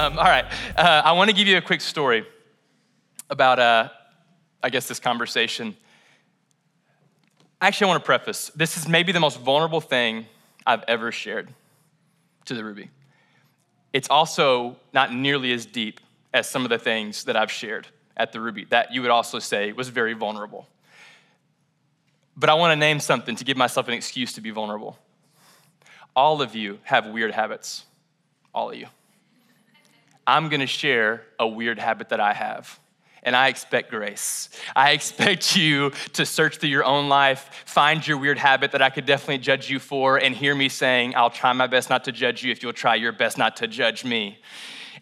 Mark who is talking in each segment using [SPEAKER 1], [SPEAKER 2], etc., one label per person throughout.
[SPEAKER 1] Um, all right. Uh, I want to give you a quick story about, uh, I guess, this conversation. Actually, I want to preface this is maybe the most vulnerable thing I've ever shared to the Ruby. It's also not nearly as deep as some of the things that I've shared at the Ruby that you would also say was very vulnerable. But I want to name something to give myself an excuse to be vulnerable. All of you have weird habits. All of you. I'm to share a weird habit that I have and I expect grace. I expect you to search through your own life, find your weird habit that I could definitely judge you for, and hear me saying, I'll try my best not to judge you if you'll try your best not to judge me.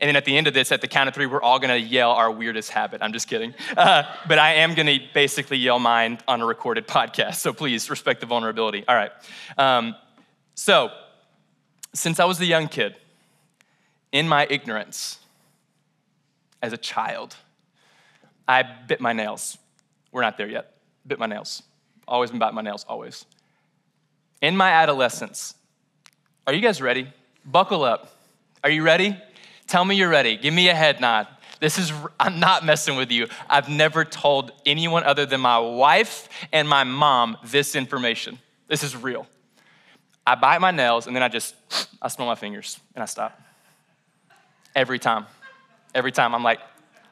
[SPEAKER 1] And then at the end of this, at the count of three, we're all gonna yell our weirdest habit. I'm just kidding. Uh, but I am gonna basically yell mine on a recorded podcast. So please respect the vulnerability. All right. Um, so, since I was a young kid, in my ignorance, as a child, I bit my nails. We're not there yet. Bit my nails. Always been biting my nails, always. In my adolescence, are you guys ready? Buckle up. Are you ready? Tell me you're ready. Give me a head nod. This is, I'm not messing with you. I've never told anyone other than my wife and my mom this information. This is real. I bite my nails and then I just, I smell my fingers and I stop. Every time. Every time I'm like,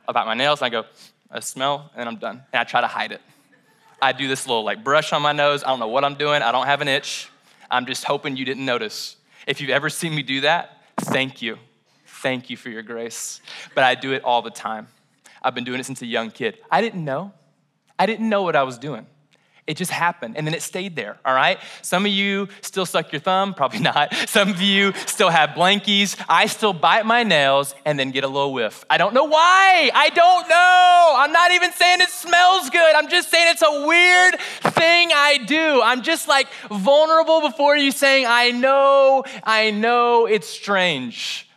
[SPEAKER 1] about my nails and I go, I smell, and I'm done. And I try to hide it. I do this little like brush on my nose. I don't know what I'm doing. I don't have an itch. I'm just hoping you didn't notice. If you've ever seen me do that, thank you. Thank you for your grace. But I do it all the time. I've been doing it since a young kid. I didn't know. I didn't know what I was doing. It just happened and then it stayed there, all right? Some of you still suck your thumb, probably not. Some of you still have blankies. I still bite my nails and then get a little whiff. I don't know why. I don't know. I'm not even saying it smells good. I'm just saying it's a weird thing I do. I'm just like vulnerable before you saying, I know, I know it's strange.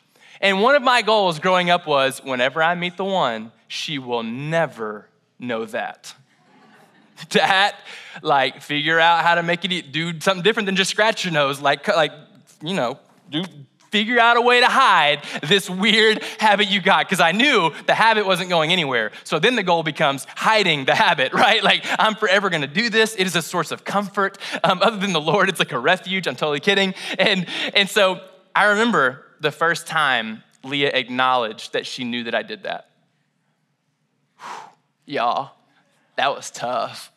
[SPEAKER 1] And one of my goals growing up was whenever I meet the one, she will never know that. that, like figure out how to make it do something different than just scratch your nose, like like you know, do figure out a way to hide this weird habit you got because I knew the habit wasn't going anywhere. So then the goal becomes hiding the habit, right? Like I'm forever going to do this. It is a source of comfort. Um, other than the Lord, it's like a refuge. I'm totally kidding. And and so I remember the first time Leah acknowledged that she knew that I did that. Y'all, that was tough.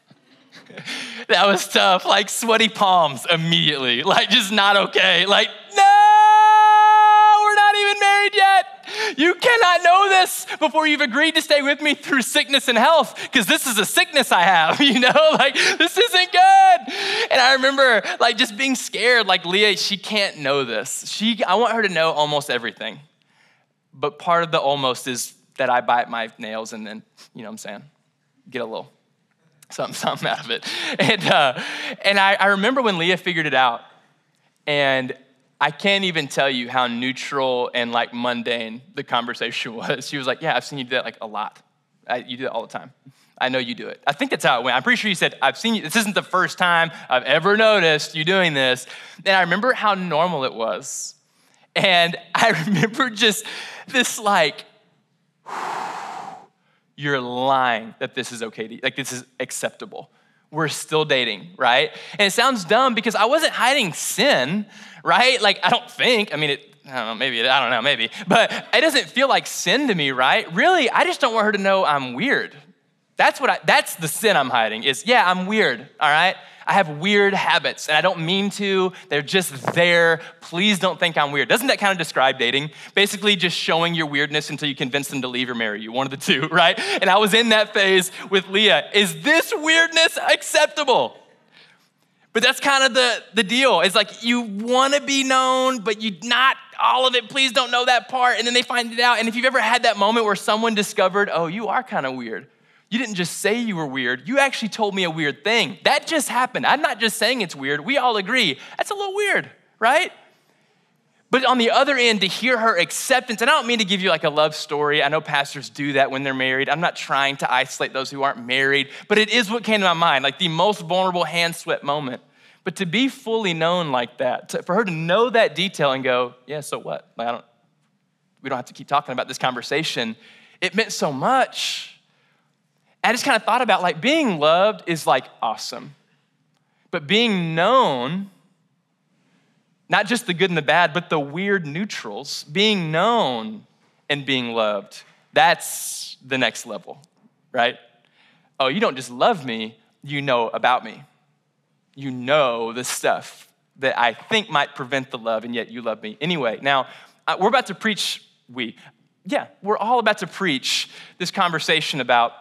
[SPEAKER 1] that was tough. Like sweaty palms immediately. Like just not okay. Like, no, we're not even married yet. You cannot know this before you've agreed to stay with me through sickness and health, because this is a sickness I have, you know? Like, this isn't good. And I remember, like, just being scared, like, Leah, she can't know this. She, I want her to know almost everything. But part of the almost is that I bite my nails and then, you know what I'm saying? Get a little something, something out of it. And, uh, and I, I remember when Leah figured it out, and I can't even tell you how neutral and like mundane the conversation was. She was like, Yeah, I've seen you do that like a lot. I, you do it all the time. I know you do it. I think that's how it went. I'm pretty sure you said, I've seen you. This isn't the first time I've ever noticed you doing this. And I remember how normal it was. And I remember just this like, you're lying that this is okay to, like this is acceptable. We're still dating, right? And it sounds dumb because I wasn't hiding sin, right? Like, I don't think, I mean, it, I don't know, maybe, I don't know, maybe, but it doesn't feel like sin to me, right? Really, I just don't want her to know I'm weird. That's what I, that's the sin I'm hiding is, yeah, I'm weird, all right? I have weird habits and I don't mean to. They're just there. Please don't think I'm weird. Doesn't that kind of describe dating? Basically, just showing your weirdness until you convince them to leave or marry you, one of the two, right? And I was in that phase with Leah. Is this weirdness acceptable? But that's kind of the, the deal. It's like you want to be known, but you not all of it. Please don't know that part. And then they find it out. And if you've ever had that moment where someone discovered, oh, you are kind of weird you didn't just say you were weird, you actually told me a weird thing. That just happened. I'm not just saying it's weird. We all agree. That's a little weird, right? But on the other end, to hear her acceptance, and I don't mean to give you like a love story. I know pastors do that when they're married. I'm not trying to isolate those who aren't married, but it is what came to my mind, like the most vulnerable hand sweat moment. But to be fully known like that, to, for her to know that detail and go, yeah, so what? Like, I don't, we don't have to keep talking about this conversation. It meant so much. I just kind of thought about like being loved is like awesome. But being known, not just the good and the bad, but the weird neutrals, being known and being loved, that's the next level, right? Oh, you don't just love me, you know about me. You know the stuff that I think might prevent the love, and yet you love me. Anyway, now uh, we're about to preach, we, yeah, we're all about to preach this conversation about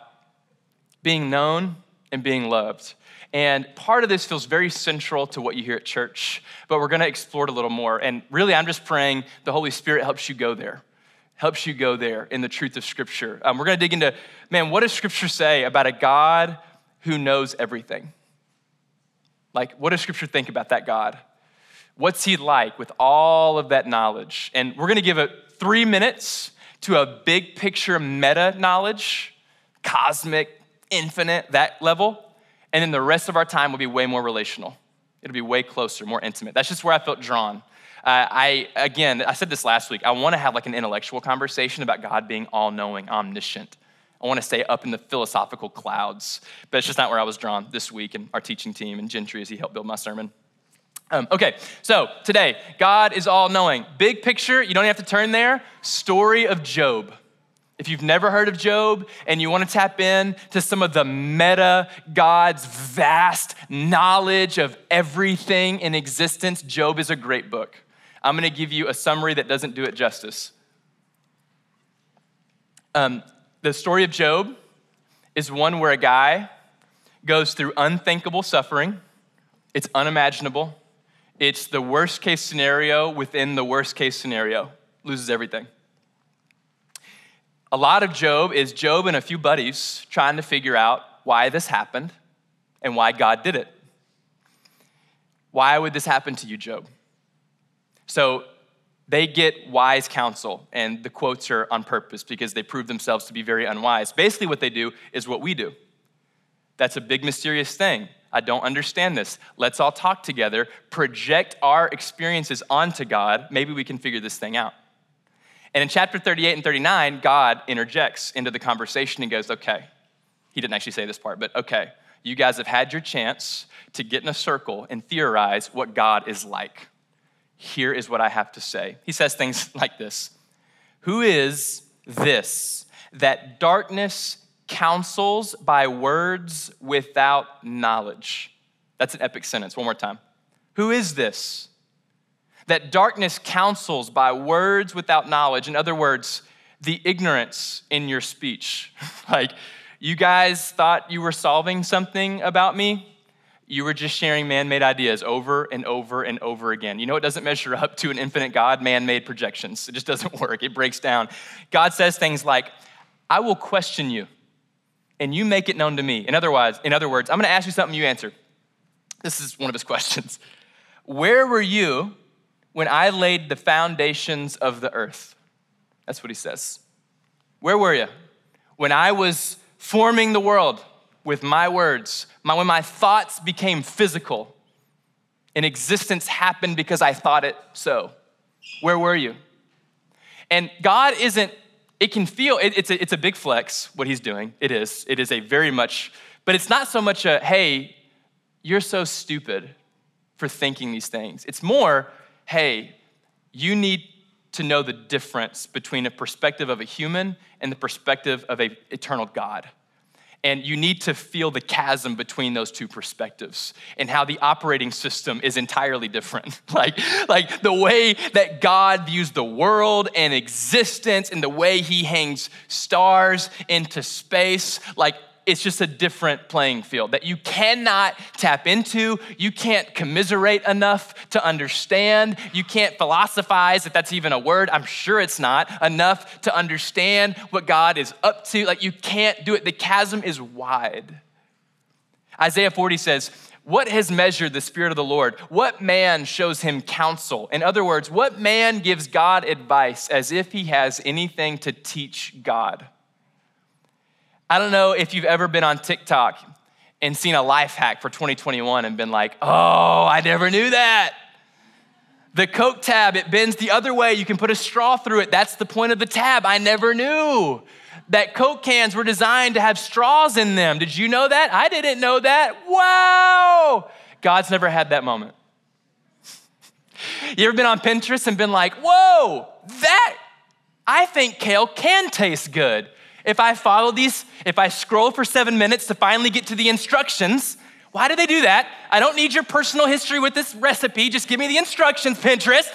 [SPEAKER 1] being known and being loved. And part of this feels very central to what you hear at church, but we're gonna explore it a little more. And really, I'm just praying the Holy Spirit helps you go there, helps you go there in the truth of Scripture. Um, we're gonna dig into, man, what does Scripture say about a God who knows everything? Like, what does Scripture think about that God? What's he like with all of that knowledge? And we're gonna give it three minutes to a big picture meta knowledge, cosmic, infinite, that level. And then the rest of our time will be way more relational. It'll be way closer, more intimate. That's just where I felt drawn. Uh, I, again, I said this last week. I want to have like an intellectual conversation about God being all knowing, omniscient. I want to stay up in the philosophical clouds, but it's just not where I was drawn this week and our teaching team and Gentry as he helped build my sermon. Um, okay, so today, God is all knowing. Big picture, you don't have to turn there. Story of Job. If you've never heard of Job and you want to tap in to some of the meta God's vast knowledge of everything in existence, Job is a great book. I'm going to give you a summary that doesn't do it justice. Um, the story of Job is one where a guy goes through unthinkable suffering, it's unimaginable. It's the worst case scenario within the worst case scenario, loses everything. A lot of Job is Job and a few buddies trying to figure out why this happened and why God did it. Why would this happen to you, Job? So they get wise counsel, and the quotes are on purpose because they prove themselves to be very unwise. Basically, what they do is what we do. That's a big, mysterious thing. I don't understand this. Let's all talk together, project our experiences onto God. Maybe we can figure this thing out. And in chapter 38 and 39, God interjects into the conversation and goes, okay, he didn't actually say this part, but okay, you guys have had your chance to get in a circle and theorize what God is like. Here is what I have to say. He says things like this Who is this that darkness counsels by words without knowledge? That's an epic sentence. One more time. Who is this that darkness counsels by words without knowledge. In other words, the ignorance in your speech. like, you guys thought you were solving something about me. You were just sharing man made ideas over and over and over again. You know, it doesn't measure up to an infinite God, man made projections. It just doesn't work, it breaks down. God says things like, I will question you, and you make it known to me. In other words, in other words I'm gonna ask you something, you answer. This is one of his questions. Where were you when I laid the foundations of the earth. That's what he says. Where were you? When I was forming the world with my words, my, when my thoughts became physical and existence happened because I thought it so. Where were you? And God isn't, it can feel, it, it's, a, it's a big flex what he's doing. It is. It is a very much, but it's not so much a, hey, you're so stupid for thinking these things. It's more, hey, you need to know the difference between a perspective of a human and the perspective of an eternal God. And you need to feel the chasm between those two perspectives and how the operating system is entirely different. like, like the way that God views the world and existence and the way he hangs stars into space, like it's just a different playing field that you cannot tap into. You can't commiserate enough to understand. You can't philosophize, if that's even a word. I'm sure it's not enough to understand what God is up to. Like, you can't do it. The chasm is wide. Isaiah 40 says, What has measured the Spirit of the Lord? What man shows him counsel? In other words, what man gives God advice as if he has anything to teach God? I don't know if you've ever been on TikTok and seen a life hack for 2021 and been like, oh, I never knew that. The Coke tab, it bends the other way. You can put a straw through it. That's the point of the tab. I never knew that Coke cans were designed to have straws in them. Did you know that? I didn't know that. Wow. God's never had that moment. you ever been on Pinterest and been like, whoa, that, I think kale can taste good. If I follow these, if I scroll for seven minutes to finally get to the instructions, why do they do that? I don't need your personal history with this recipe. Just give me the instructions, Pinterest.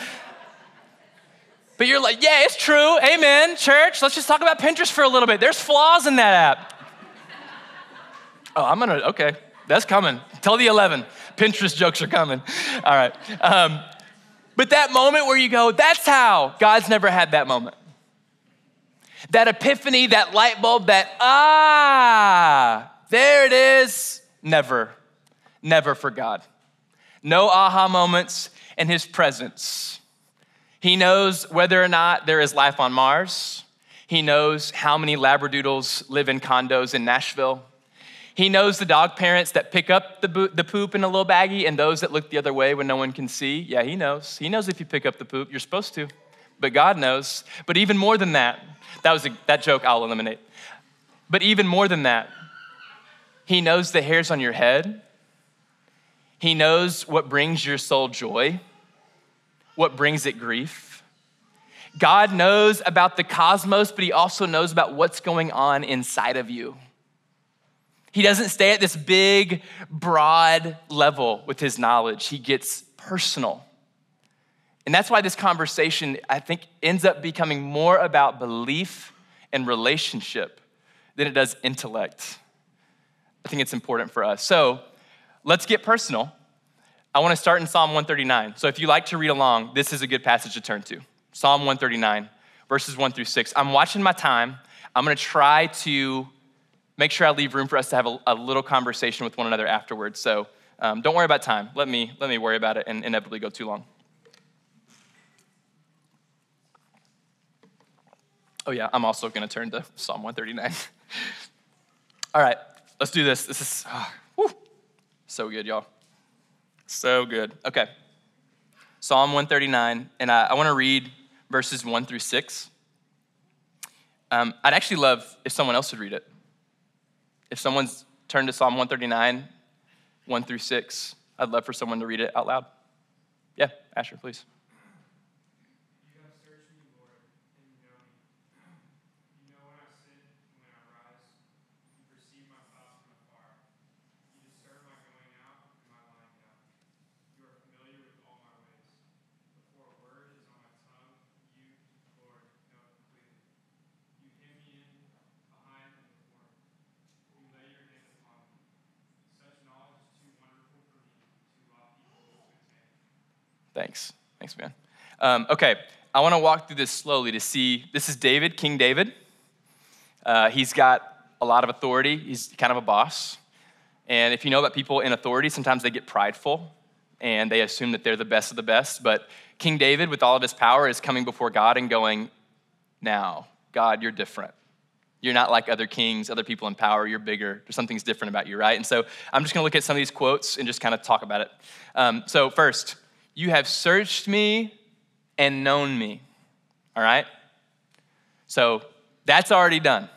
[SPEAKER 1] But you're like, yeah, it's true. Amen, church. Let's just talk about Pinterest for a little bit. There's flaws in that app. oh, I'm gonna, okay, that's coming. Tell the 11. Pinterest jokes are coming. All right. Um, but that moment where you go, that's how. God's never had that moment. That epiphany, that light bulb, that ah, there it is. Never, never for God. No aha moments in his presence. He knows whether or not there is life on Mars. He knows how many Labradoodles live in condos in Nashville. He knows the dog parents that pick up the, bo- the poop in a little baggie and those that look the other way when no one can see. Yeah, he knows. He knows if you pick up the poop, you're supposed to. But God knows. But even more than that, that was a, that joke I'll eliminate. But even more than that, he knows the hairs on your head. He knows what brings your soul joy, what brings it grief. God knows about the cosmos, but he also knows about what's going on inside of you. He doesn't stay at this big, broad level with his knowledge, he gets personal. And that's why this conversation, I think, ends up becoming more about belief and relationship than it does intellect. I think it's important for us. So let's get personal. I want to start in Psalm 139. So if you like to read along, this is a good passage to turn to. Psalm 139, verses 1 through 6. I'm watching my time. I'm going to try to make sure I leave room for us to have a, a little conversation with one another afterwards. So um, don't worry about time. Let me, let me worry about it and inevitably go too long. Oh, yeah, I'm also going to turn to Psalm 139. All right, let's do this. This is oh, so good, y'all. So good. Okay. Psalm 139, and I, I want to read verses 1 through 6. Um, I'd actually love if someone else would read it. If someone's turned to Psalm 139, 1 through 6, I'd love for someone to read it out loud. Yeah, Asher, please. Thanks. Thanks, man. Um, okay, I want to walk through this slowly to see. This is David, King David. Uh, he's got a lot of authority, he's kind of a boss. And if you know about people in authority, sometimes they get prideful and they assume that they're the best of the best. But King David, with all of his power, is coming before God and going, Now, God, you're different. You're not like other kings, other people in power. You're bigger. Something's different about you, right? And so I'm just going to look at some of these quotes and just kind of talk about it. Um, so, first, you have searched me and known me. All right? So that's already done.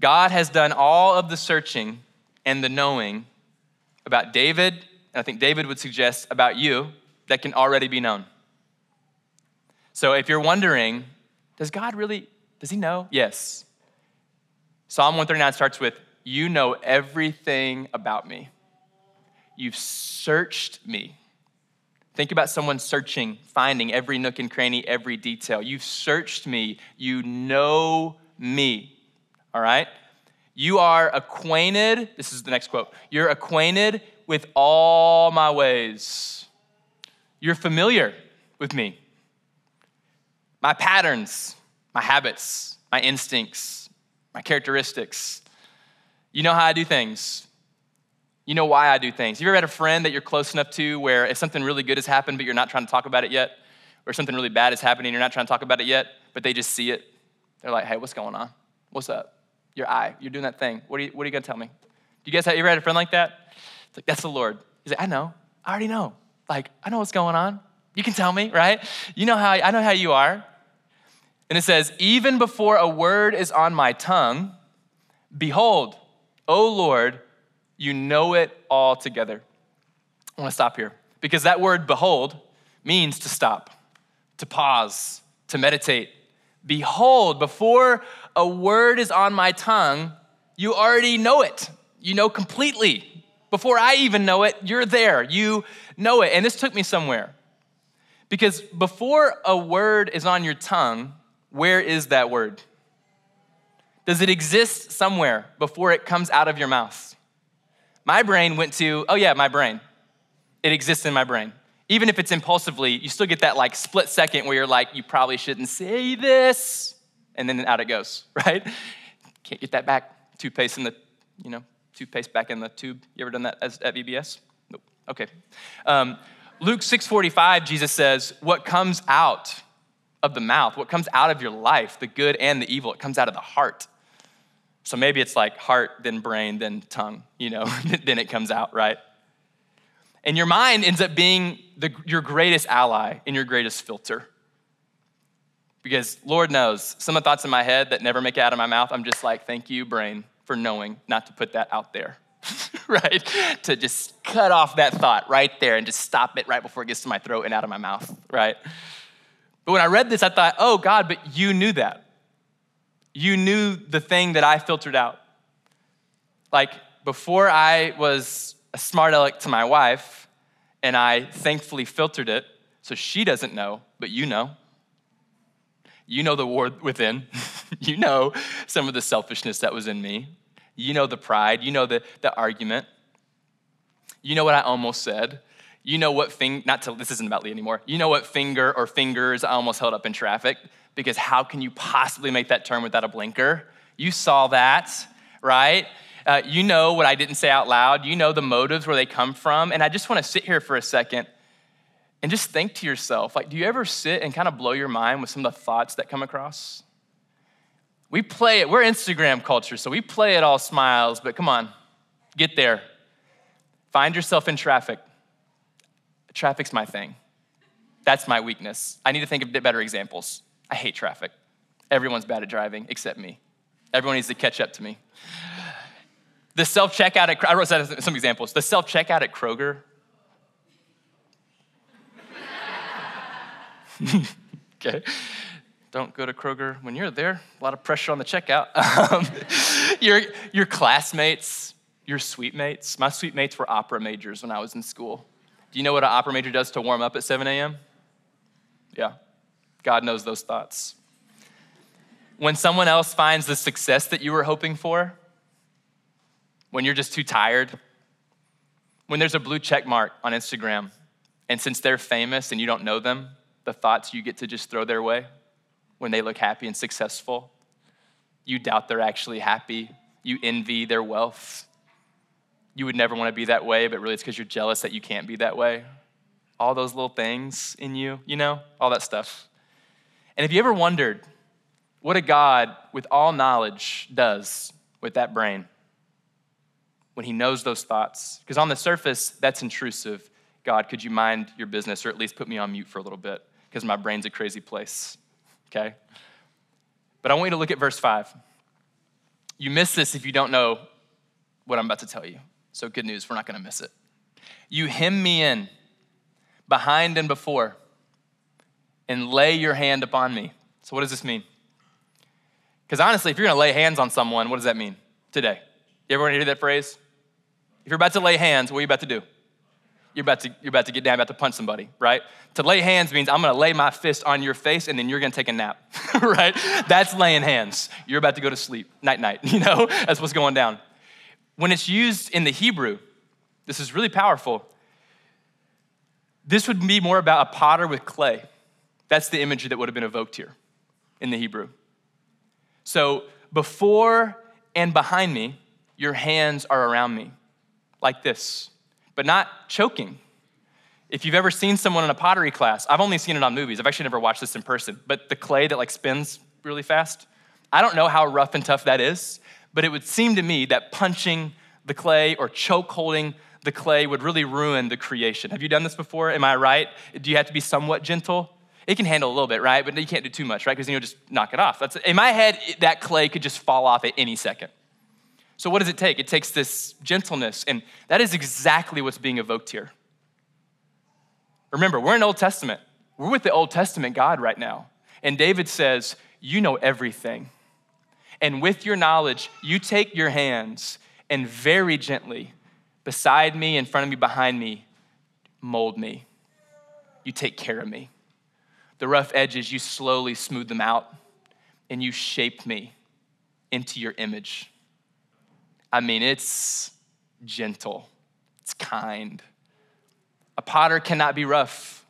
[SPEAKER 1] God has done all of the searching and the knowing about David, and I think David would suggest about you, that can already be known. So if you're wondering, does God really, does he know? Yes. Psalm 139 starts with, You know everything about me. You've searched me. Think about someone searching, finding every nook and cranny, every detail. You've searched me. You know me. All right? You are acquainted. This is the next quote. You're acquainted with all my ways. You're familiar with me. My patterns, my habits, my instincts, my characteristics. You know how I do things. You know why I do things. You ever had a friend that you're close enough to where if something really good has happened, but you're not trying to talk about it yet, or something really bad is happening, you're not trying to talk about it yet, but they just see it? They're like, hey, what's going on? What's up? Your eye, you're doing that thing. What are you, what are you gonna tell me? Do you guys have, you ever had a friend like that? It's like, that's the Lord. He's like, I know. I already know. Like, I know what's going on. You can tell me, right? You know how I know how you are. And it says, Even before a word is on my tongue, behold, O Lord, you know it all together. I want to stop here because that word behold means to stop, to pause, to meditate. Behold, before a word is on my tongue, you already know it. You know completely. Before I even know it, you're there. You know it. And this took me somewhere. Because before a word is on your tongue, where is that word? Does it exist somewhere before it comes out of your mouth? My brain went to, oh yeah, my brain. It exists in my brain. Even if it's impulsively, you still get that like split second where you're like, you probably shouldn't say this. And then out it goes, right? Can't get that back. Toothpaste in the, you know, toothpaste back in the tube. You ever done that as, at VBS? Nope. Okay. Um, Luke 6:45, Jesus says, "What comes out of the mouth, what comes out of your life, the good and the evil, it comes out of the heart." So maybe it's like heart, then brain, then tongue, you know, then it comes out, right? And your mind ends up being the, your greatest ally and your greatest filter. Because Lord knows, some of the thoughts in my head that never make it out of my mouth, I'm just like, thank you, brain, for knowing not to put that out there. right? To just cut off that thought right there and just stop it right before it gets to my throat and out of my mouth, right? But when I read this, I thought, oh, God, but you knew that. You knew the thing that I filtered out. Like before I was a smart aleck to my wife, and I thankfully filtered it so she doesn't know, but you know. You know the war within. you know some of the selfishness that was in me. You know the pride. You know the, the argument. You know what I almost said. You know what thing, not to, this isn't about Lee anymore. You know what finger or fingers I almost held up in traffic because how can you possibly make that turn without a blinker? You saw that, right? Uh, you know what I didn't say out loud. You know the motives where they come from. And I just want to sit here for a second and just think to yourself like, do you ever sit and kind of blow your mind with some of the thoughts that come across? We play it, we're Instagram culture, so we play it all smiles, but come on, get there. Find yourself in traffic. Traffic's my thing. That's my weakness. I need to think of better examples. I hate traffic. Everyone's bad at driving except me. Everyone needs to catch up to me. The self checkout at, I wrote some examples. The self checkout at Kroger. okay. Don't go to Kroger when you're there. A lot of pressure on the checkout. Um, your, your classmates, your suite mates. My suite mates were opera majors when I was in school. Do you know what an opera major does to warm up at 7 a.m.? Yeah, God knows those thoughts. When someone else finds the success that you were hoping for, when you're just too tired, when there's a blue check mark on Instagram, and since they're famous and you don't know them, the thoughts you get to just throw their way when they look happy and successful. You doubt they're actually happy. You envy their wealth. You would never want to be that way, but really it's because you're jealous that you can't be that way. All those little things in you, you know, all that stuff. And have you ever wondered what a God with all knowledge does with that brain when he knows those thoughts? Because on the surface, that's intrusive. God, could you mind your business or at least put me on mute for a little bit? Because my brain's a crazy place okay? But I want you to look at verse 5. You miss this if you don't know what I'm about to tell you. So, good news, we're not gonna miss it. You hem me in behind and before and lay your hand upon me. So, what does this mean? Because honestly, if you're gonna lay hands on someone, what does that mean today? You ever want to hear that phrase? If you're about to lay hands, what are you about to do? you're about to, you're about to get down, about to punch somebody, right? To lay hands means I'm gonna lay my fist on your face and then you're gonna take a nap, right? That's laying hands. You're about to go to sleep, night, night, you know? That's what's going down. When it's used in the Hebrew, this is really powerful. This would be more about a potter with clay. That's the imagery that would have been evoked here in the Hebrew. So before and behind me, your hands are around me, like this but not choking. If you've ever seen someone in a pottery class, I've only seen it on movies. I've actually never watched this in person, but the clay that like spins really fast, I don't know how rough and tough that is, but it would seem to me that punching the clay or choke holding the clay would really ruin the creation. Have you done this before? Am I right? Do you have to be somewhat gentle? It can handle a little bit, right? But you can't do too much, right? Because then you'll just knock it off. That's, in my head, that clay could just fall off at any second. So, what does it take? It takes this gentleness, and that is exactly what's being evoked here. Remember, we're in Old Testament. We're with the Old Testament God right now. And David says, You know everything. And with your knowledge, you take your hands and very gently, beside me, in front of me, behind me, mold me. You take care of me. The rough edges, you slowly smooth them out and you shape me into your image. I mean, it's gentle, it's kind. A potter cannot be rough,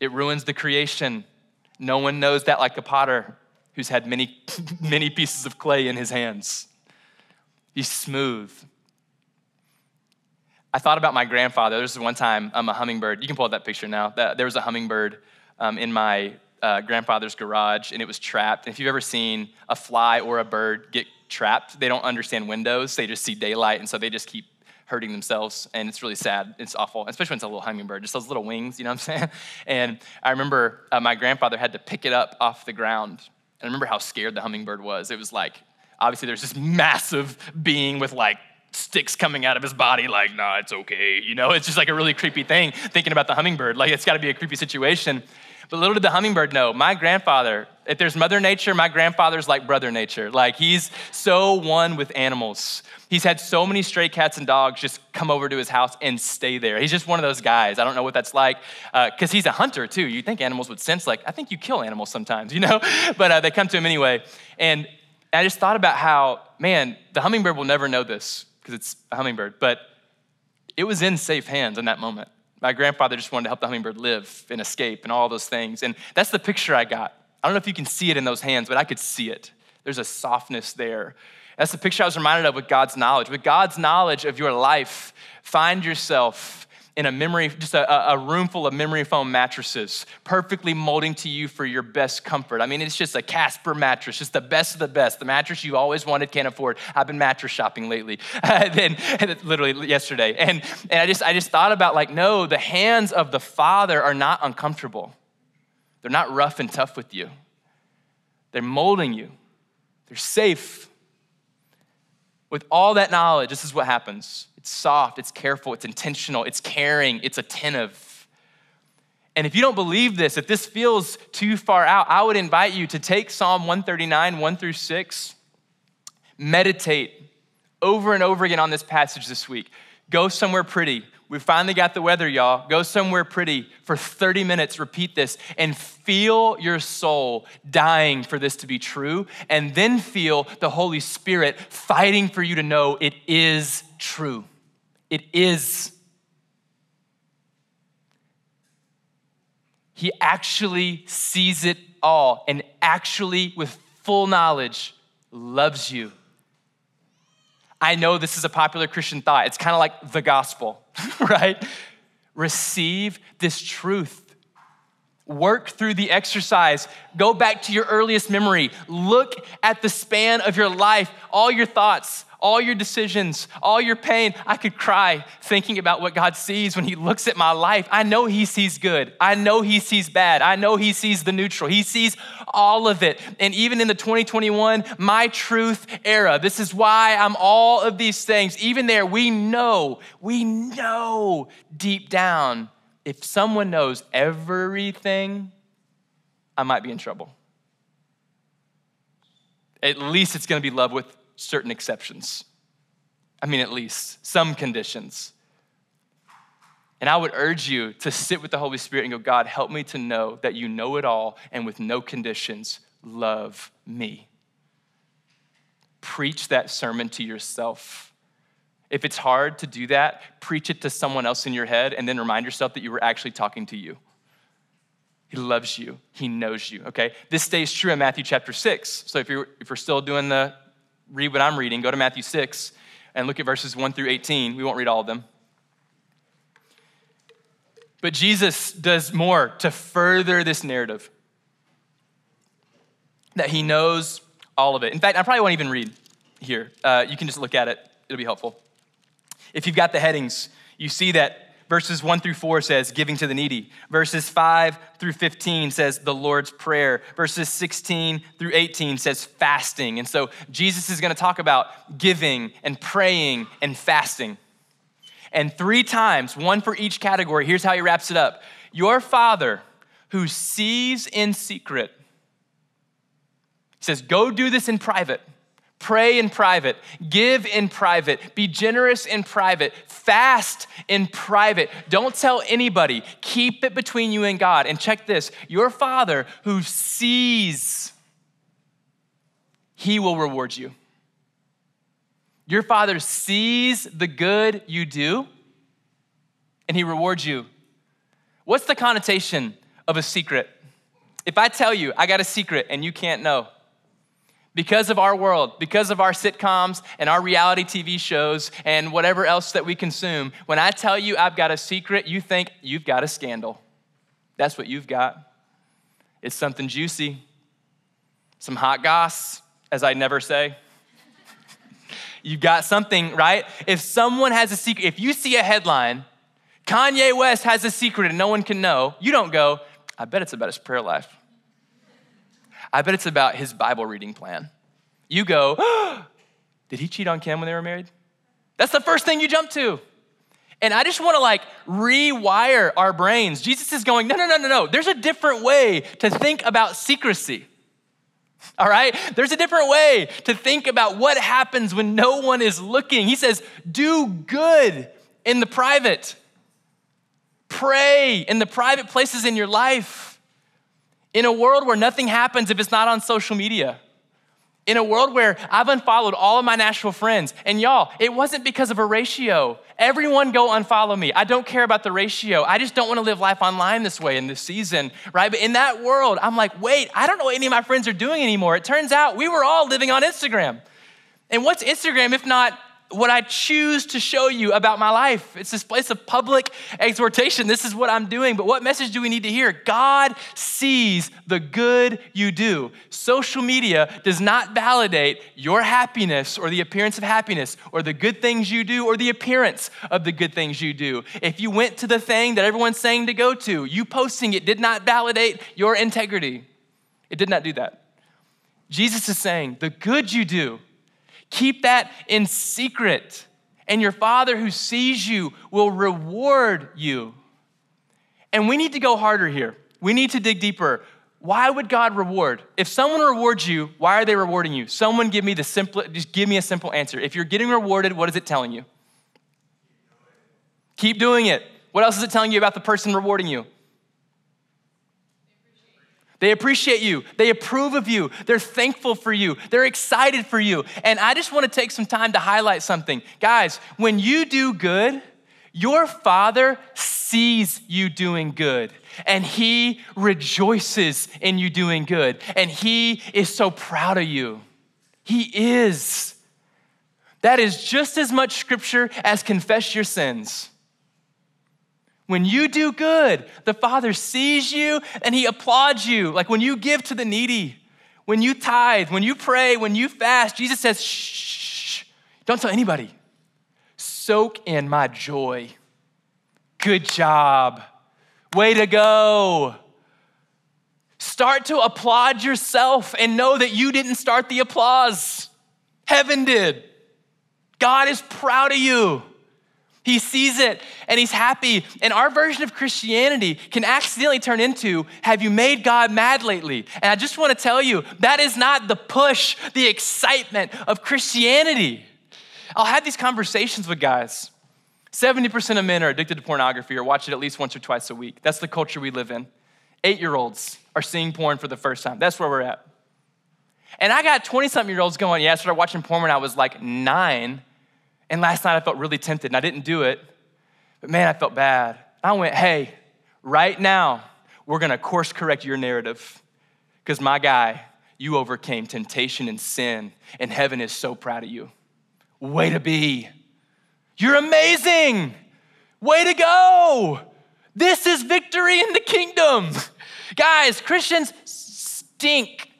[SPEAKER 1] it ruins the creation. No one knows that like a potter who's had many, many pieces of clay in his hands. He's smooth. I thought about my grandfather. There was one time, I'm a hummingbird. You can pull up that picture now. There was a hummingbird um, in my uh, grandfather's garage, and it was trapped. And if you've ever seen a fly or a bird get trapped, they don't understand windows. They just see daylight, and so they just keep hurting themselves, and it's really sad. It's awful, especially when it's a little hummingbird, just those little wings, you know what I'm saying? And I remember uh, my grandfather had to pick it up off the ground. And I remember how scared the hummingbird was. It was like, obviously, there's this massive being with like sticks coming out of his body, like, nah, it's okay. You know, it's just like a really creepy thing thinking about the hummingbird. Like, it's got to be a creepy situation. But little did the hummingbird know, my grandfather, if there's Mother Nature, my grandfather's like Brother Nature. Like he's so one with animals. He's had so many stray cats and dogs just come over to his house and stay there. He's just one of those guys. I don't know what that's like because uh, he's a hunter too. You think animals would sense, like, I think you kill animals sometimes, you know? but uh, they come to him anyway. And I just thought about how, man, the hummingbird will never know this because it's a hummingbird, but it was in safe hands in that moment. My grandfather just wanted to help the hummingbird live and escape and all those things. And that's the picture I got. I don't know if you can see it in those hands, but I could see it. There's a softness there. That's the picture I was reminded of with God's knowledge. With God's knowledge of your life, find yourself in a memory, just a, a, room full of memory foam mattresses, perfectly molding to you for your best comfort. I mean, it's just a Casper mattress, just the best of the best, the mattress you always wanted, can't afford. I've been mattress shopping lately, then literally yesterday, and and I just I just thought about like, no, the hands of the Father are not uncomfortable. They're not rough and tough with you. They're molding you. They're safe. With all that knowledge, this is what happens it's soft, it's careful, it's intentional, it's caring, it's attentive. And if you don't believe this, if this feels too far out, I would invite you to take Psalm 139, 1 through 6, meditate over and over again on this passage this week. Go somewhere pretty. We finally got the weather, y'all. Go somewhere pretty for 30 minutes, repeat this, and feel your soul dying for this to be true. And then feel the Holy Spirit fighting for you to know it is true. It is. He actually sees it all and actually, with full knowledge, loves you. I know this is a popular Christian thought. It's kind of like the gospel, right? Receive this truth. Work through the exercise. Go back to your earliest memory. Look at the span of your life, all your thoughts, all your decisions, all your pain. I could cry thinking about what God sees when He looks at my life. I know He sees good. I know He sees bad. I know He sees the neutral. He sees all of it. And even in the 2021, my truth era, this is why I'm all of these things. Even there, we know, we know deep down, if someone knows everything, I might be in trouble. At least it's gonna be love with certain exceptions. I mean, at least some conditions. And I would urge you to sit with the Holy Spirit and go, God, help me to know that you know it all and with no conditions, love me. Preach that sermon to yourself. If it's hard to do that, preach it to someone else in your head and then remind yourself that you were actually talking to you. He loves you. He knows you, okay? This stays true in Matthew chapter 6. So if you're, if we're still doing the read what I'm reading, go to Matthew 6 and look at verses 1 through 18. We won't read all of them. But Jesus does more to further this narrative that he knows all of it. In fact, I probably won't even read here. Uh, you can just look at it, it'll be helpful. If you've got the headings, you see that verses 1 through 4 says giving to the needy. Verses 5 through 15 says the Lord's Prayer. Verses 16 through 18 says fasting. And so Jesus is going to talk about giving and praying and fasting. And three times, one for each category, here's how he wraps it up Your Father who sees in secret, says, Go do this in private. Pray in private, give in private, be generous in private, fast in private. Don't tell anybody. Keep it between you and God. And check this your Father who sees, He will reward you. Your Father sees the good you do, and He rewards you. What's the connotation of a secret? If I tell you I got a secret and you can't know, because of our world, because of our sitcoms and our reality TV shows and whatever else that we consume, when I tell you I've got a secret, you think you've got a scandal. That's what you've got. It's something juicy, some hot goss, as I never say. you've got something, right? If someone has a secret, if you see a headline, Kanye West has a secret and no one can know, you don't go, I bet it's about his prayer life. I bet it's about his Bible reading plan. You go, oh, did he cheat on Kim when they were married? That's the first thing you jump to. And I just want to like rewire our brains. Jesus is going, no, no, no, no, no. There's a different way to think about secrecy. All right? There's a different way to think about what happens when no one is looking. He says, do good in the private, pray in the private places in your life. In a world where nothing happens if it's not on social media. In a world where I've unfollowed all of my Nashville friends, and y'all, it wasn't because of a ratio. Everyone go unfollow me. I don't care about the ratio. I just don't want to live life online this way in this season, right? But in that world, I'm like, wait, I don't know what any of my friends are doing anymore. It turns out we were all living on Instagram. And what's Instagram if not what I choose to show you about my life. It's this place of public exhortation. This is what I'm doing. But what message do we need to hear? God sees the good you do. Social media does not validate your happiness or the appearance of happiness or the good things you do or the appearance of the good things you do. If you went to the thing that everyone's saying to go to, you posting it did not validate your integrity. It did not do that. Jesus is saying, the good you do Keep that in secret, and your Father who sees you will reward you. And we need to go harder here. We need to dig deeper. Why would God reward? If someone rewards you, why are they rewarding you? Someone give me the simple, just give me a simple answer. If you're getting rewarded, what is it telling you? Keep doing it. What else is it telling you about the person rewarding you? They appreciate you. They approve of you. They're thankful for you. They're excited for you. And I just want to take some time to highlight something. Guys, when you do good, your father sees you doing good and he rejoices in you doing good and he is so proud of you. He is. That is just as much scripture as confess your sins. When you do good, the Father sees you and He applauds you. Like when you give to the needy, when you tithe, when you pray, when you fast, Jesus says, shh, don't tell anybody. Soak in my joy. Good job. Way to go. Start to applaud yourself and know that you didn't start the applause. Heaven did. God is proud of you. He sees it and he's happy. And our version of Christianity can accidentally turn into Have you made God mad lately? And I just want to tell you that is not the push, the excitement of Christianity. I'll have these conversations with guys. 70% of men are addicted to pornography or watch it at least once or twice a week. That's the culture we live in. Eight year olds are seeing porn for the first time. That's where we're at. And I got 20 something year olds going, Yeah, I started watching porn when I was like nine and last night I felt really tempted and I didn't do it, but man, I felt bad. I went, hey, right now, we're gonna course correct your narrative because my guy, you overcame temptation and sin, and heaven is so proud of you. Way to be. You're amazing. Way to go. This is victory in the kingdom. Guys, Christians stink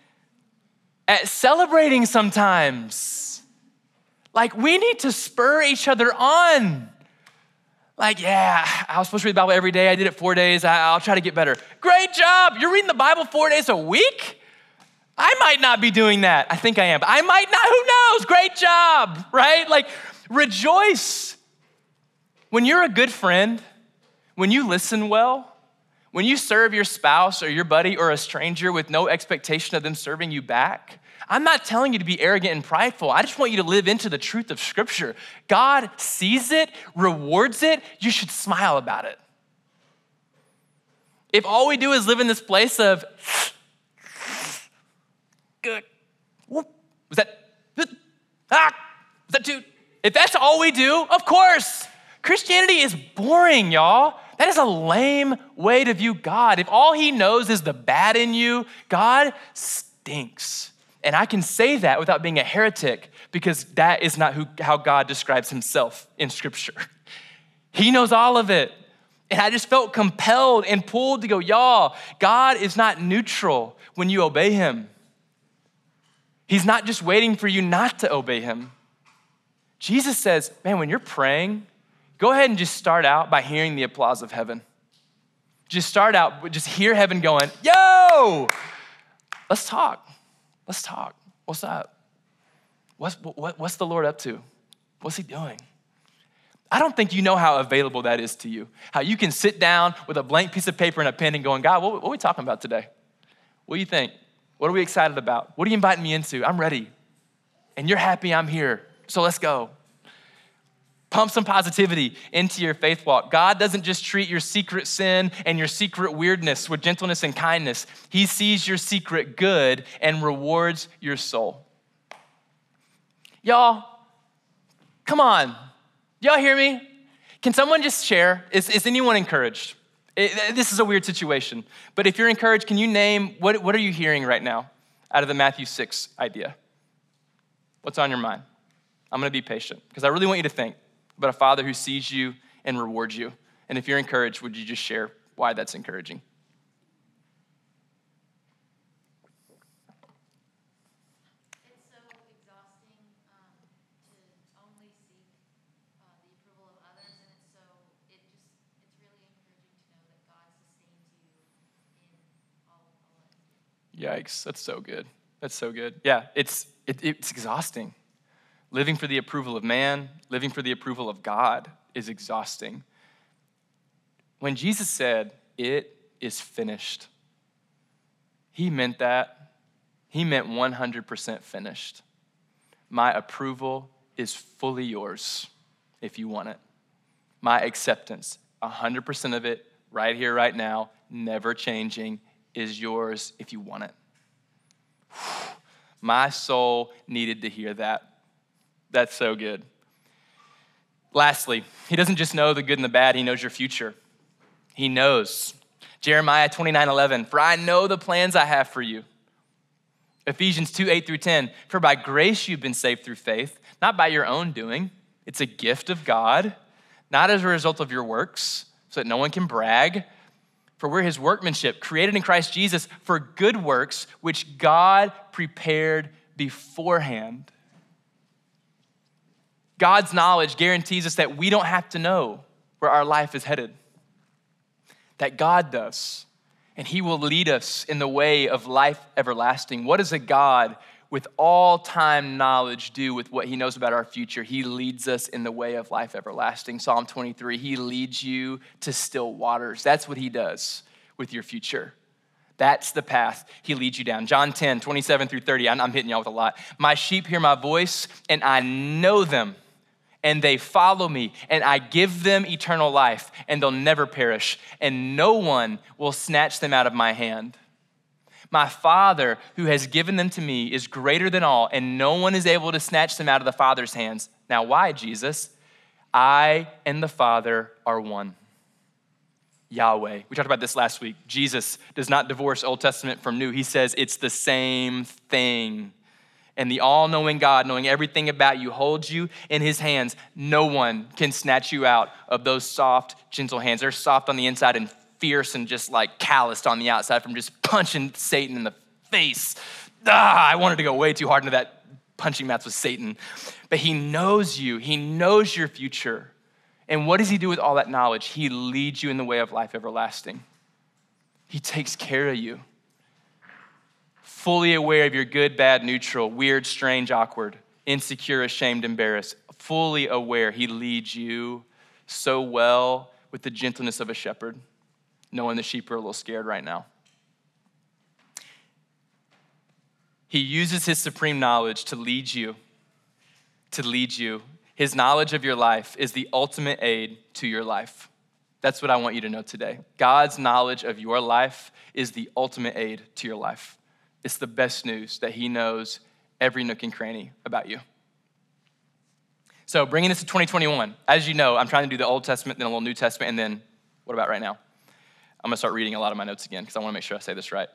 [SPEAKER 1] at celebrating sometimes. Like, we need to spur each other on. Like, yeah, I was supposed to read the Bible every day. I did it four days. I'll try to get better. Great job. You're reading the Bible four days a week? I might not be doing that. I think I am, but I might not. Who knows? Great job, right? Like, rejoice. When you're a good friend, when you listen well, when you serve your spouse or your buddy or a stranger with no expectation of them serving you back, I'm not telling you to be arrogant and prideful. I just want you to live into the truth of Scripture. God sees it, rewards it. You should smile about it. If all we do is live in this place of, good, was that, ah, was that too? If that's all we do, of course, Christianity is boring, y'all. That is a lame way to view God. If all he knows is the bad in you, God stinks. And I can say that without being a heretic because that is not who, how God describes himself in Scripture. He knows all of it. And I just felt compelled and pulled to go, y'all, God is not neutral when you obey him. He's not just waiting for you not to obey him. Jesus says, man, when you're praying, go ahead and just start out by hearing the applause of heaven. Just start out, just hear heaven going, yo, let's talk. Let's talk. What's up? What's, what, what's the Lord up to? What's he doing? I don't think you know how available that is to you. How you can sit down with a blank piece of paper and a pen and going, God, what, what are we talking about today? What do you think? What are we excited about? What are you inviting me into? I'm ready. And you're happy I'm here. So let's go. Pump some positivity into your faith walk. God doesn't just treat your secret sin and your secret weirdness with gentleness and kindness, He sees your secret good and rewards your soul. Y'all, come on. Y'all hear me? Can someone just share? Is, is anyone encouraged? It, this is a weird situation, but if you're encouraged, can you name what, what are you hearing right now out of the Matthew 6 idea? What's on your mind? I'm gonna be patient because I really want you to think but a father who sees you and rewards you. And if you're encouraged, would you just share why that's encouraging? Yikes, that's so good. That's so good. Yeah, it's, it, it's exhausting. Living for the approval of man, living for the approval of God is exhausting. When Jesus said, It is finished, he meant that. He meant 100% finished. My approval is fully yours if you want it. My acceptance, 100% of it, right here, right now, never changing, is yours if you want it. My soul needed to hear that. That's so good. Lastly, he doesn't just know the good and the bad, he knows your future. He knows. Jeremiah 29 11, for I know the plans I have for you. Ephesians 2 8 through 10, for by grace you've been saved through faith, not by your own doing. It's a gift of God, not as a result of your works, so that no one can brag. For we're his workmanship, created in Christ Jesus for good works, which God prepared beforehand God's knowledge guarantees us that we don't have to know where our life is headed, that God does, and He will lead us in the way of life everlasting. What does a God with all time knowledge do with what He knows about our future? He leads us in the way of life everlasting. Psalm 23 He leads you to still waters. That's what He does with your future. That's the path he leads you down. John 10, 27 through 30. I'm hitting y'all with a lot. My sheep hear my voice, and I know them and they follow me, and I give them eternal life, and they'll never perish, and no one will snatch them out of my hand. My Father, who has given them to me, is greater than all, and no one is able to snatch them out of the Father's hands. Now, why, Jesus? I and the Father are one. Yahweh. We talked about this last week. Jesus does not divorce Old Testament from New, he says it's the same thing and the all knowing God, knowing everything about you, holds you in his hands, no one can snatch you out of those soft, gentle hands. They're soft on the inside and fierce and just like calloused on the outside from just punching Satan in the face. Ah, I wanted to go way too hard into that punching mats with Satan. but He knows you, He knows your future. And what does He do with all that knowledge? He leads you in the way of life everlasting. He takes care of you. Fully aware of your good, bad, neutral, weird, strange, awkward, insecure, ashamed, embarrassed. Fully aware He leads you so well with the gentleness of a shepherd, knowing the sheep are a little scared right now. He uses his supreme knowledge to lead you, to lead you. His knowledge of your life is the ultimate aid to your life. That's what I want you to know today. God's knowledge of your life is the ultimate aid to your life. It's the best news that He knows every nook and cranny about you. So, bringing this to 2021, as you know, I'm trying to do the Old Testament, then a little New Testament, and then what about right now? I'm gonna start reading a lot of my notes again because I wanna make sure I say this right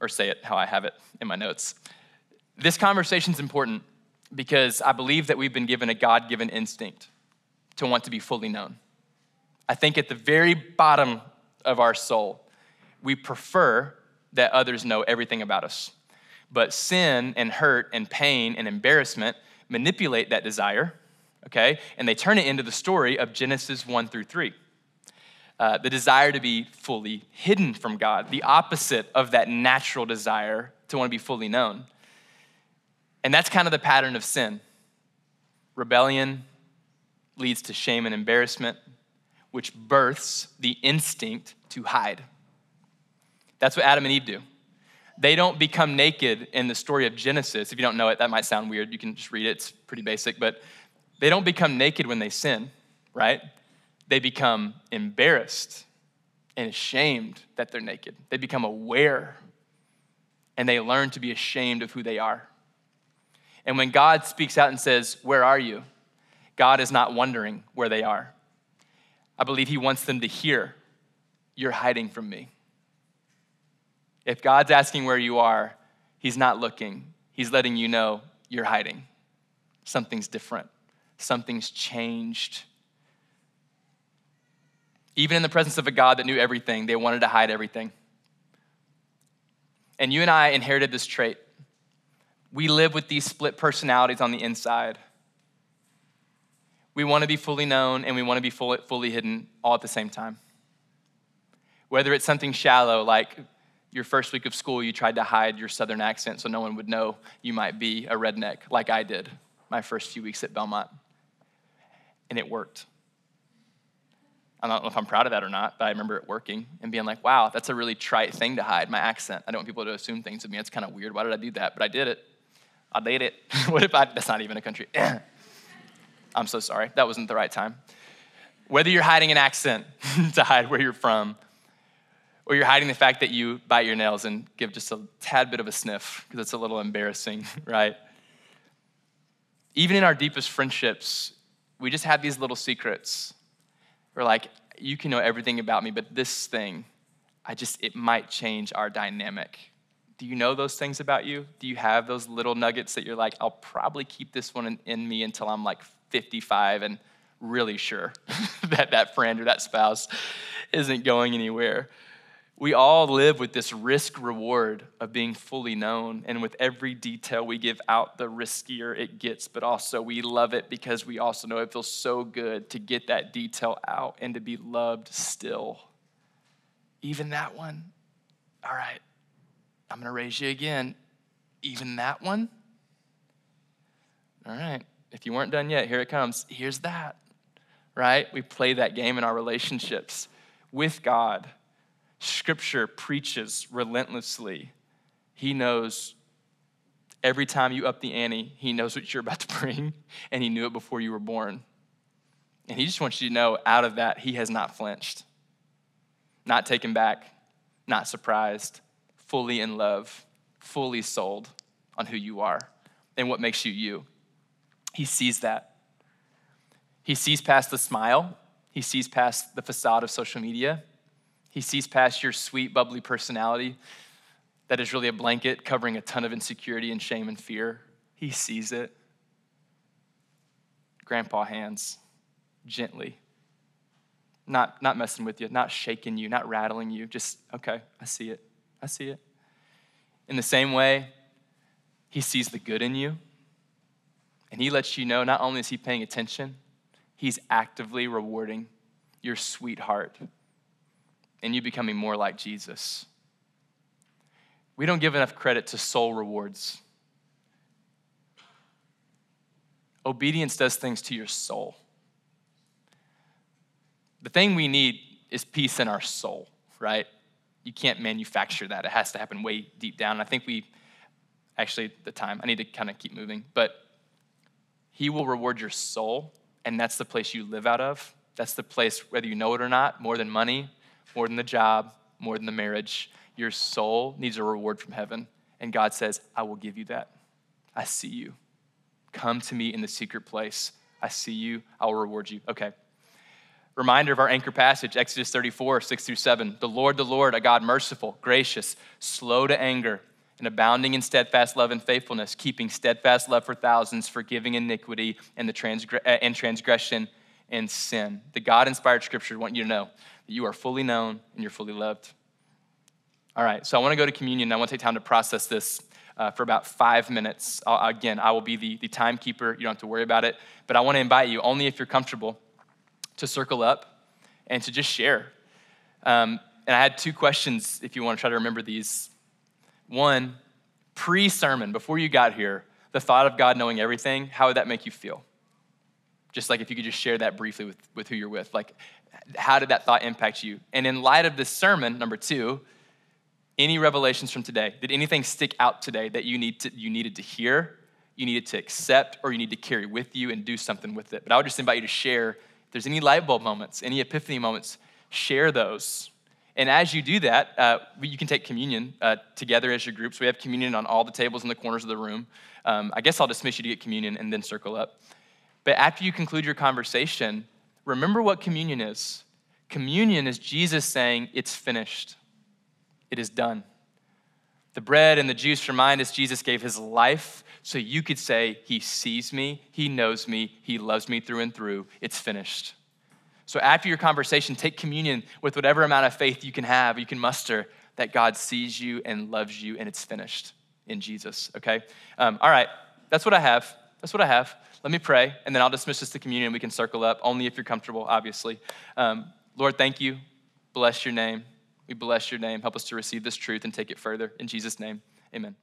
[SPEAKER 1] or say it how I have it in my notes. This conversation is important because I believe that we've been given a God given instinct to want to be fully known. I think at the very bottom of our soul, we prefer that others know everything about us. But sin and hurt and pain and embarrassment manipulate that desire, okay? And they turn it into the story of Genesis 1 through 3 uh, the desire to be fully hidden from God, the opposite of that natural desire to want to be fully known. And that's kind of the pattern of sin. Rebellion leads to shame and embarrassment, which births the instinct to hide. That's what Adam and Eve do. They don't become naked in the story of Genesis. If you don't know it, that might sound weird. You can just read it, it's pretty basic. But they don't become naked when they sin, right? they become embarrassed and ashamed that they're naked. They become aware and they learn to be ashamed of who they are. And when God speaks out and says, Where are you? God is not wondering where they are. I believe He wants them to hear, You're hiding from me. If God's asking where you are, He's not looking, He's letting you know you're hiding. Something's different, something's changed even in the presence of a God that knew everything, they wanted to hide everything. And you and I inherited this trait. We live with these split personalities on the inside. We want to be fully known and we want to be fully, hidden all at the same time. Whether it's something shallow, like your first week of school, you tried to hide your southern accent so no one would know you might be a redneck, like I did my first few weeks at Belmont. And it worked. I don't know if I'm proud of that or not, but I remember it working and being like, wow, that's a really trite thing to hide, my accent. I don't want people to assume things of me. It's kind of weird. Why did I do that? But I did it. I did it. what if I, that's not even a country. I'm so sorry. That wasn't the right time. Whether you're hiding an accent to hide where you're from, or you're hiding the fact that you bite your nails and give just a tad bit of a sniff because it's a little embarrassing, right? Even in our deepest friendships, we just have these little secrets We're like, you can know everything about me, but this thing, I just, it might change our dynamic. Do you know those things about you? Do you have those little nuggets that you're like, I'll probably keep this one in, in me until I'm like 55 and really sure that that friend or that spouse isn't going anywhere? We all live with this risk reward of being fully known. And with every detail we give out, the riskier it gets. But also, we love it because we also know it feels so good to get that detail out and to be loved still. Even that one. All right, I'm going to raise you again. Even that one. All right, if you weren't done yet, here it comes. Here's that. Right? We play that game in our relationships with God Scripture preaches relentlessly. He knows every time you up the ante, He knows what you're about to bring, and He knew it before you were born. And He just wants you to know out of that, He has not flinched, not taken back, not surprised, fully in love, fully sold on who you are and what makes you you. He sees that. He sees past the smile, He sees past the facade of social media. He sees past your sweet, bubbly personality that is really a blanket covering a ton of insecurity and shame and fear. He sees it. Grandpa hands, gently. Not, not messing with you, not shaking you, not rattling you. Just, okay, I see it. I see it. In the same way, he sees the good in you And he lets you know not only is he paying attention, he's actively rewarding your sweetheart and you becoming more like Jesus. We don't give enough credit to soul rewards. Obedience does things to your soul. The thing we need is peace in our soul, right? You can't manufacture that. It has to happen way deep down. And I think we, actually, the time, I need to kind of keep moving, but He will reward your soul, and that's the place you live out of. That's the place, whether you know it or not, more than money, more than the job, more than the marriage. Your soul needs a reward from heaven. And God says, I will give you that. I see you. Come to me in the secret place. I see you. I will reward you. Okay. Reminder of our anchor passage, Exodus 34, 6 through 7. The Lord, the Lord, a God merciful, gracious, slow to anger, and abounding in steadfast love and faithfulness, keeping steadfast love for thousands, forgiving iniquity and, the transgre- uh, and transgression and sin. The God inspired scripture want you to know that you are fully known and you're fully loved. All right, so I want to go to communion. I want to take time to process this uh, for about five minutes. I'll, again, I will be the, the timekeeper. You don't have to worry about it. But I want to invite you, only if you're comfortable, to circle up and to just share. Um, and I had two questions if you want to try to remember these. One, pre sermon, before you got here, the thought of God knowing everything, how would that make you feel? Just like if you could just share that briefly with, with who you're with. Like, how did that thought impact you? And in light of this sermon, number two, any revelations from today? Did anything stick out today that you, need to, you needed to hear, you needed to accept, or you need to carry with you and do something with it? But I would just invite you to share. If there's any light bulb moments, any epiphany moments, share those. And as you do that, uh, you can take communion uh, together as your groups. We have communion on all the tables in the corners of the room. Um, I guess I'll dismiss you to get communion and then circle up. But after you conclude your conversation, remember what communion is. Communion is Jesus saying, It's finished. It is done. The bread and the juice remind us Jesus gave his life so you could say, He sees me, He knows me, He loves me through and through. It's finished. So after your conversation, take communion with whatever amount of faith you can have, you can muster that God sees you and loves you and it's finished in Jesus, okay? Um, all right, that's what I have. That's what I have. Let me pray, and then I'll dismiss us to communion. We can circle up, only if you're comfortable, obviously. Um, Lord, thank you. Bless your name. We bless your name. Help us to receive this truth and take it further. In Jesus' name, amen.